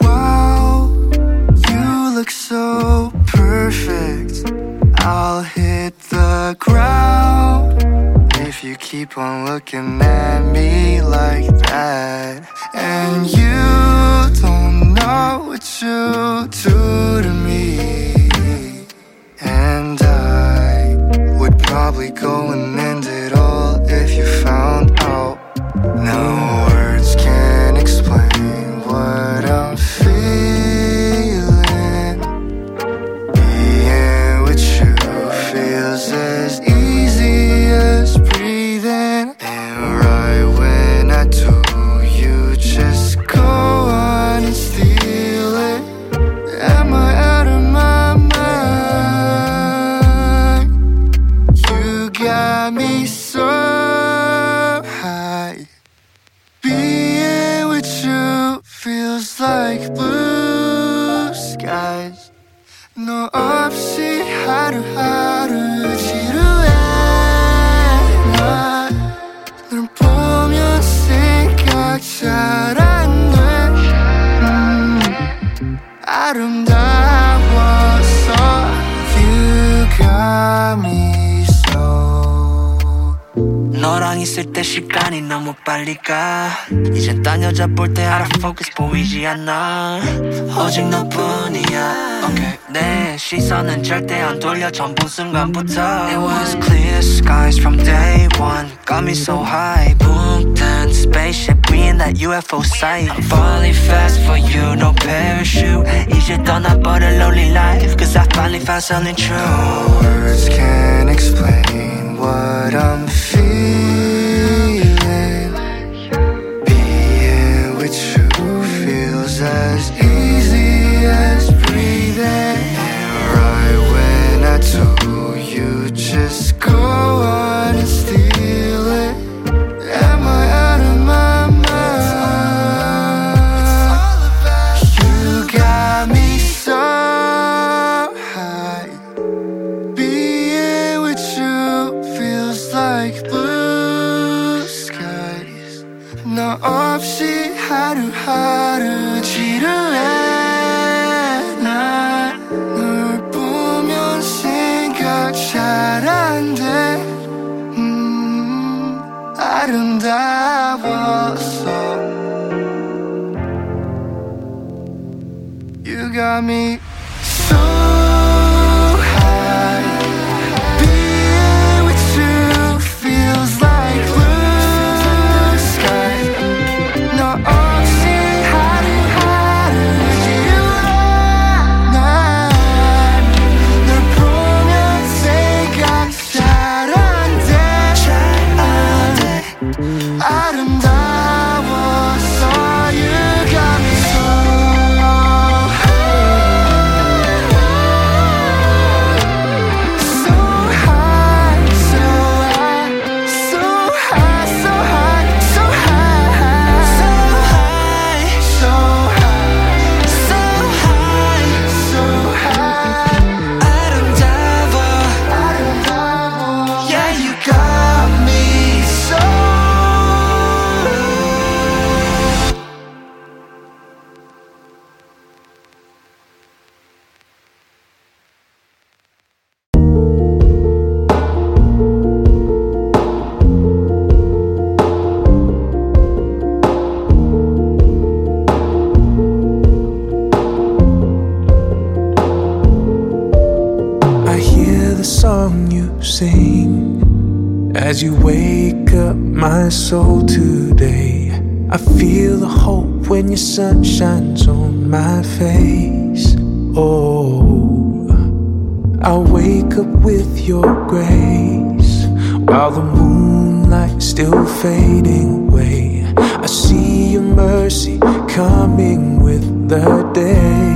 Wow, you look so perfect. I'll hit the ground if you keep on looking at me like that. And you don't know what you do to me. And I would probably go and end 있을 때 시간이 너무 빨리 가 이젠 딴 여자 볼 때 알아 focus 보이지 않아 오직 너뿐이야 okay. 내 시선은 절대 안 돌려 전부 순간부터 It was clear skies from day one Got me so high boom 뜬 spaceship we in that UFO sight I'm falling fast for you no parachute 이제 떠나버릴 lonely life Cause I finally found something true Words can't explain me. With your grace while the moonlight's still fading away. I see your mercy coming with the day.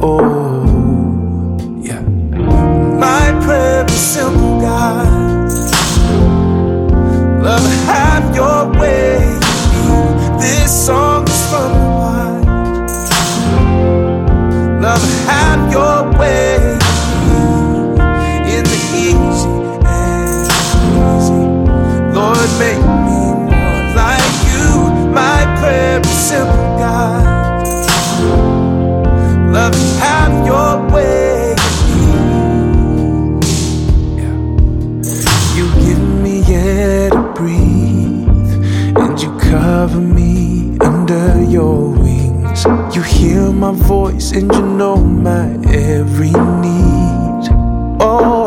Oh, yeah. My prayer is simple, God. Love, have your way. This song is from the heart. Love, have your make me more like you. My prayer is simple, God. Love you, have your way. Yeah. You give me air to breathe, and you cover me under your wings. You hear my voice, and you know my every need. Oh.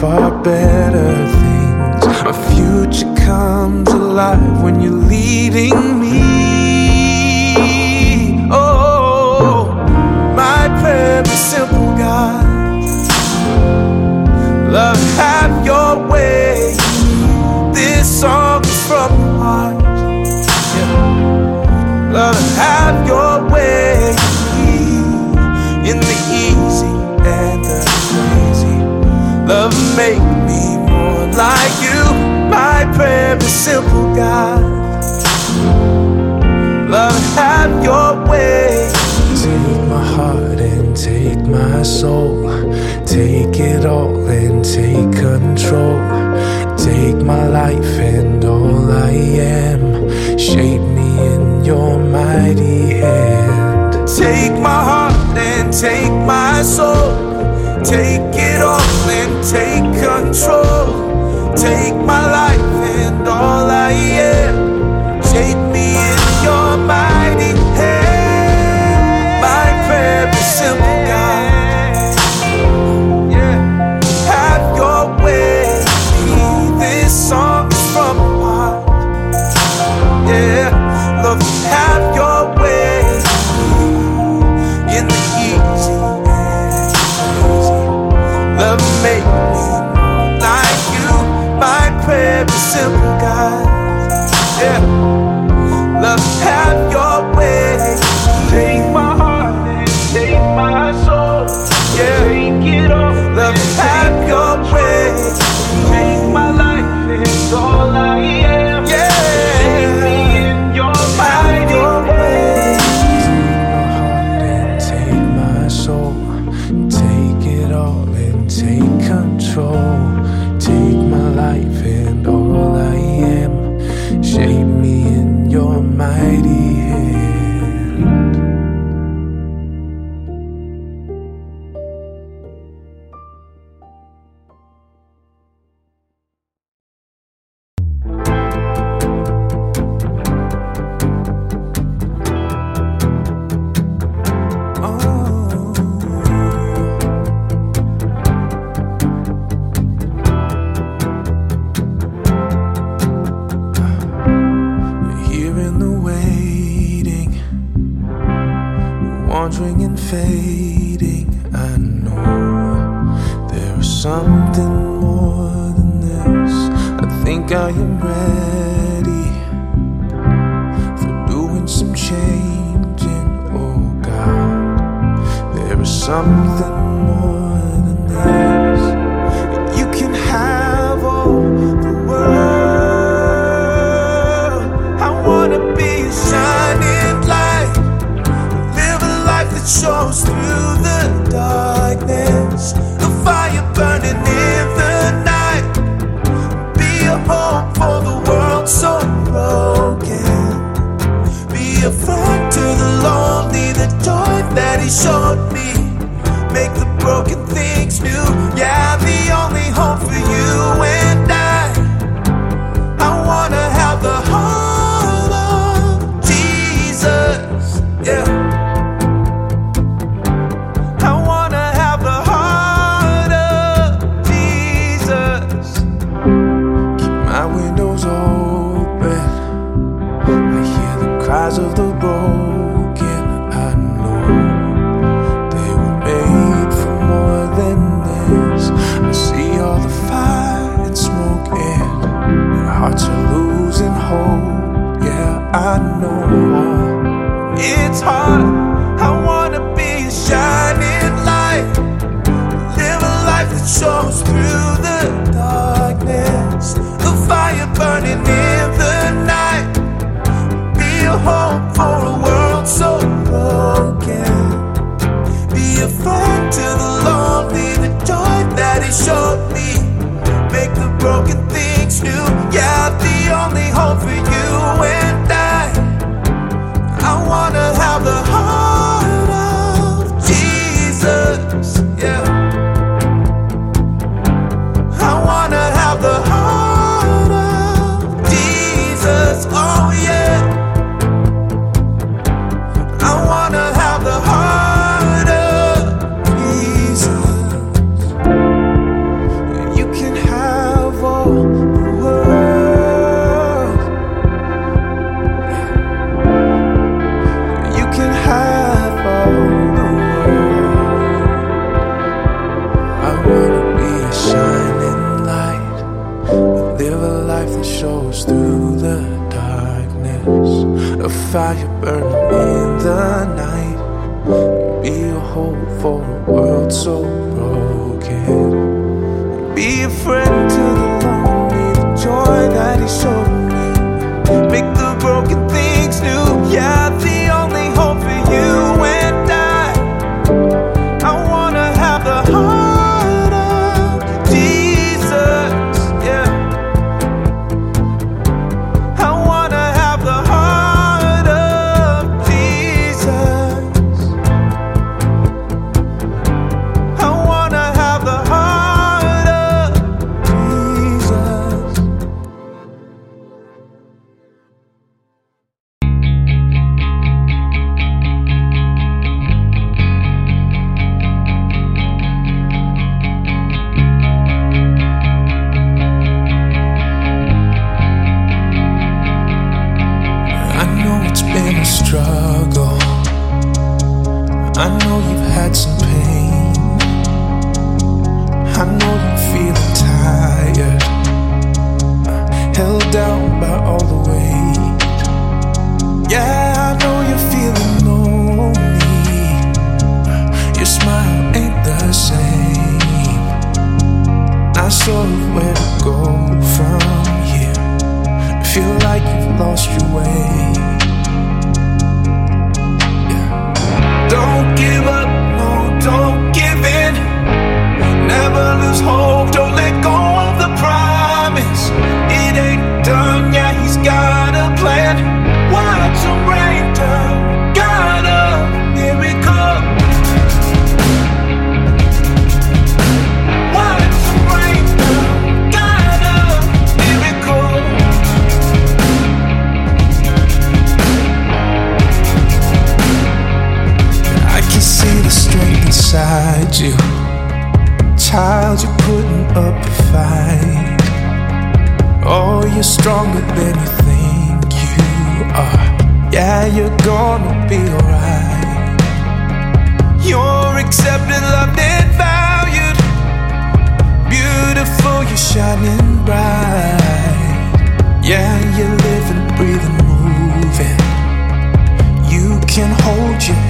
far better things. My future comes alive when you're leading me. simple God. Love, have your way. Take my heart and take my soul. Take it all and take control. Take my life and all I am. Shape me in your mighty hand. Take my heart and take my soul. Take it all and take control. Take my life.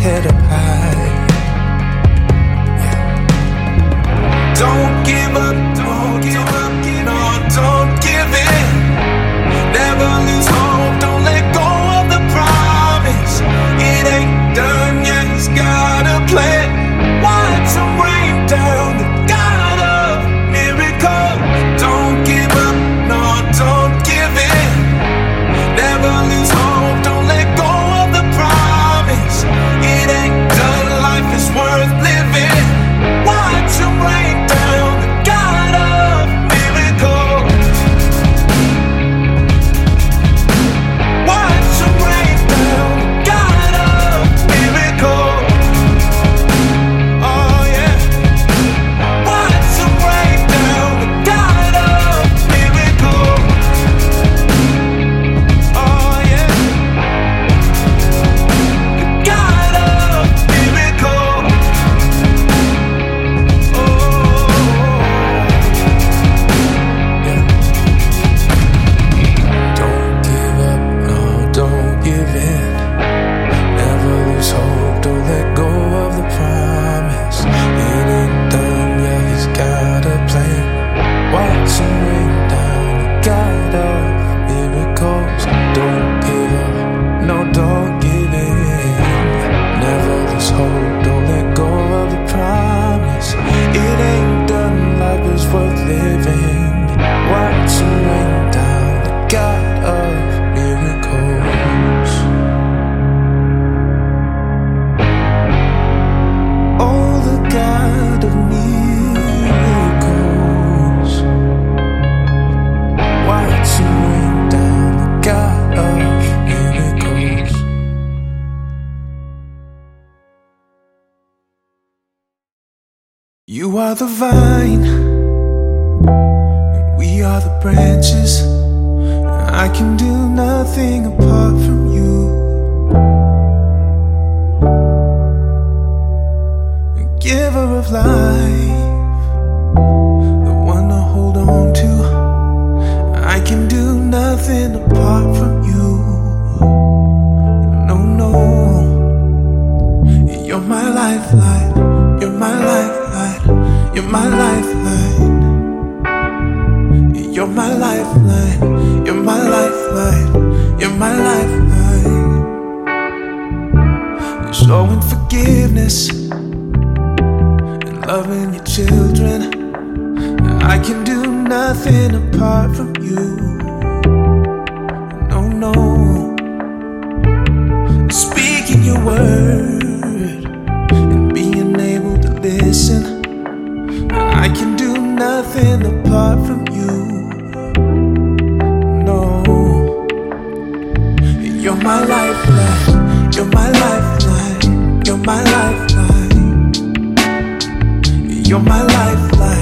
Head up high. Yeah. Don't give up, forgiveness and loving your children. I can do nothing apart from you. No, no. Speaking your word and being able to listen. I can do nothing apart from you. No. You're my lifeline. You're my lifeline my lifeline. You're my lifeline.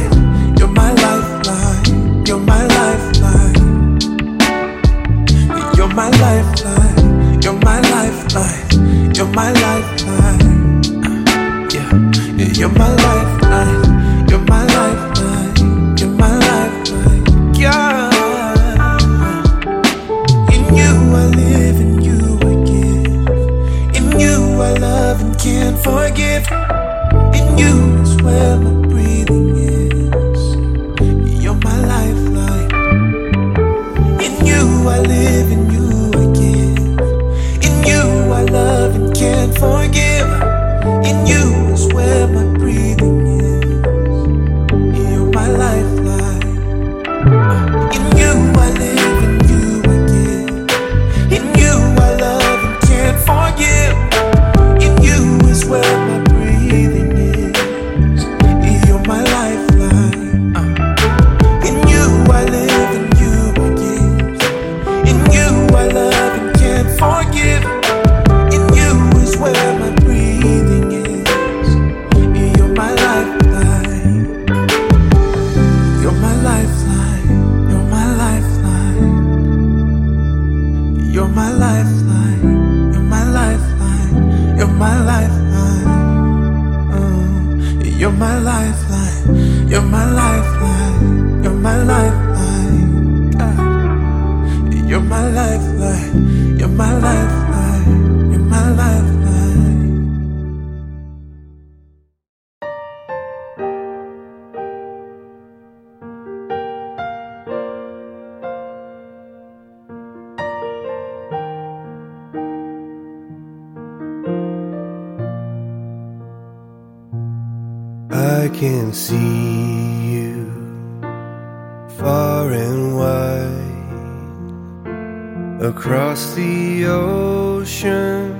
across the ocean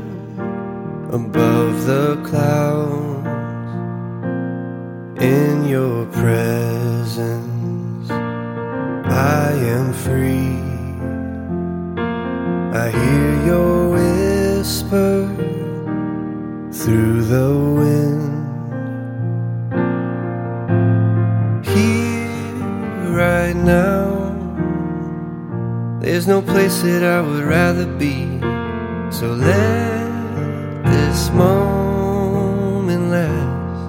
above the clouds in your presence I am free. I hear your whisper through the wind. There's no place that I would rather be. So let this moment last.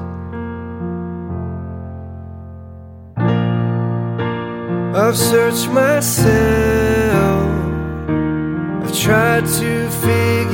I've searched myself, I've tried to figure.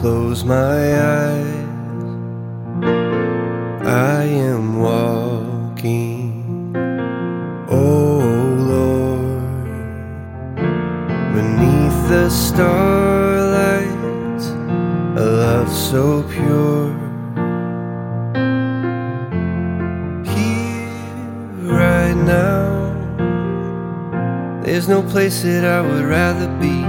close my eyes, I am walking, oh Lord, beneath the starlight, a love so pure. Here, right now, there's no place that I would rather be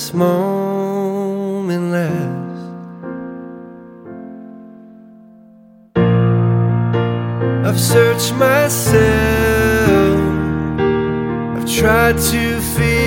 this moment lasts. I've searched myself, I've tried to feel.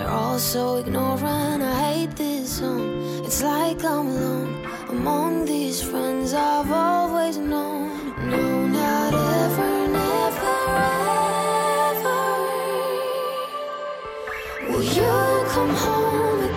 They're all so ignorant. I hate this song. It's like I'm alone among these friends I've always known. No, not ever, never, ever. Will you come home?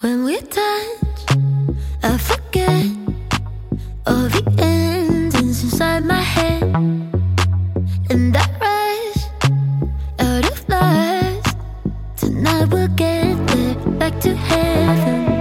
When we touch, I forget all the endings inside my head, and that rush out of lights. Tonight we'll get there, back to heaven.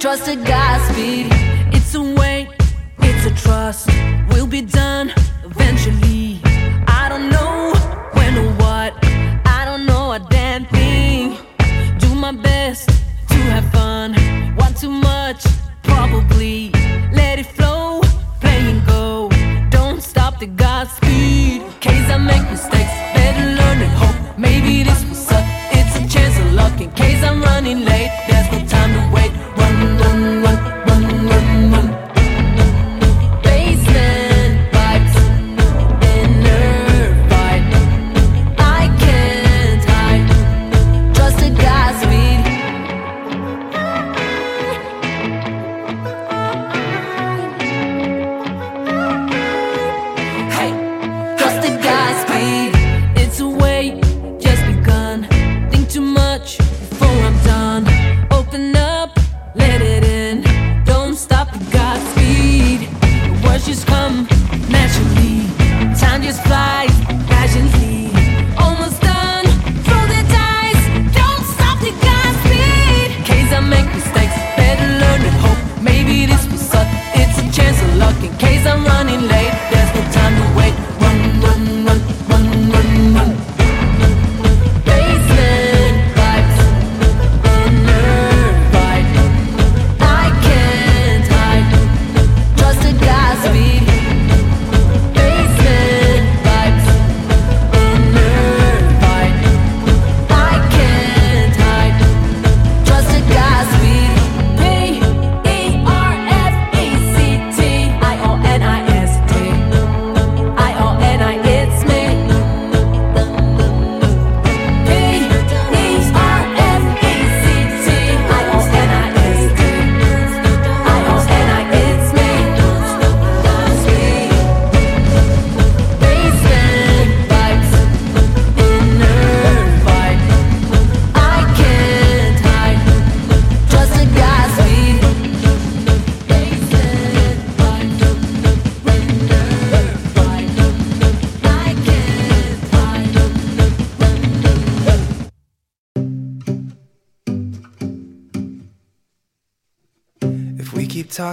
Trusted Godspeed. It's a wait, it's a trust. We'll be done eventually. I don't know when or what. I don't know a damn thing. Do my best to have fun. Want too much, probably. Let it flow, play and go. Don't stop the Godspeed. Case I make mistakes, better learn and hope. Maybe this will suck. It's a chance of luck in case I'm running late.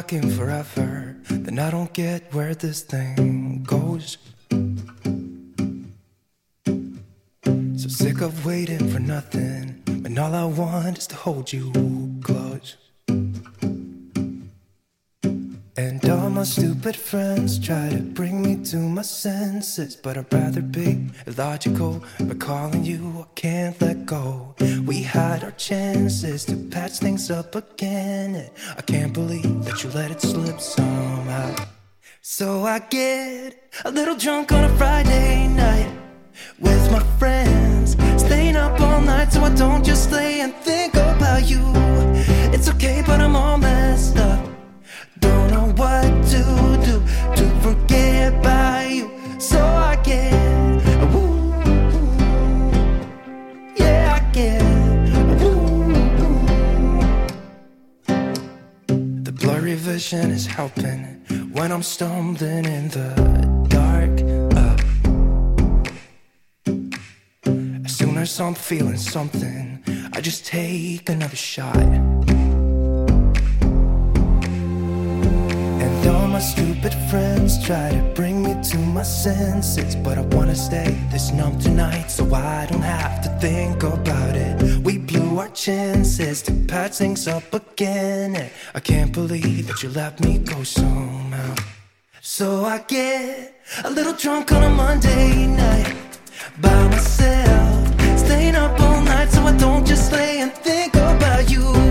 Talking forever, then I don't get where this thing stupid friends try to bring me to my senses, but I'd rather be illogical. But calling you, I can't let go. We had our chances to patch things up again. I can't believe that you let it slip somehow. So I get a little drunk on a Friday night with my friends, staying up all night so I don't just lay and think about you. It's okay, but I'm all messed up. Vision is helping when I'm stumbling in the dark. Uh, as soon as I'm feeling something, I just take another shot. And all my stupid friends try to bring to my senses. But I wanna stay this numb tonight so I don't have to think about it. We blew our chances to patch things up again. And I can't believe that you let me go somehow. So I get a little drunk on a Monday night by myself. Staying up all night so I don't just lay and think about you.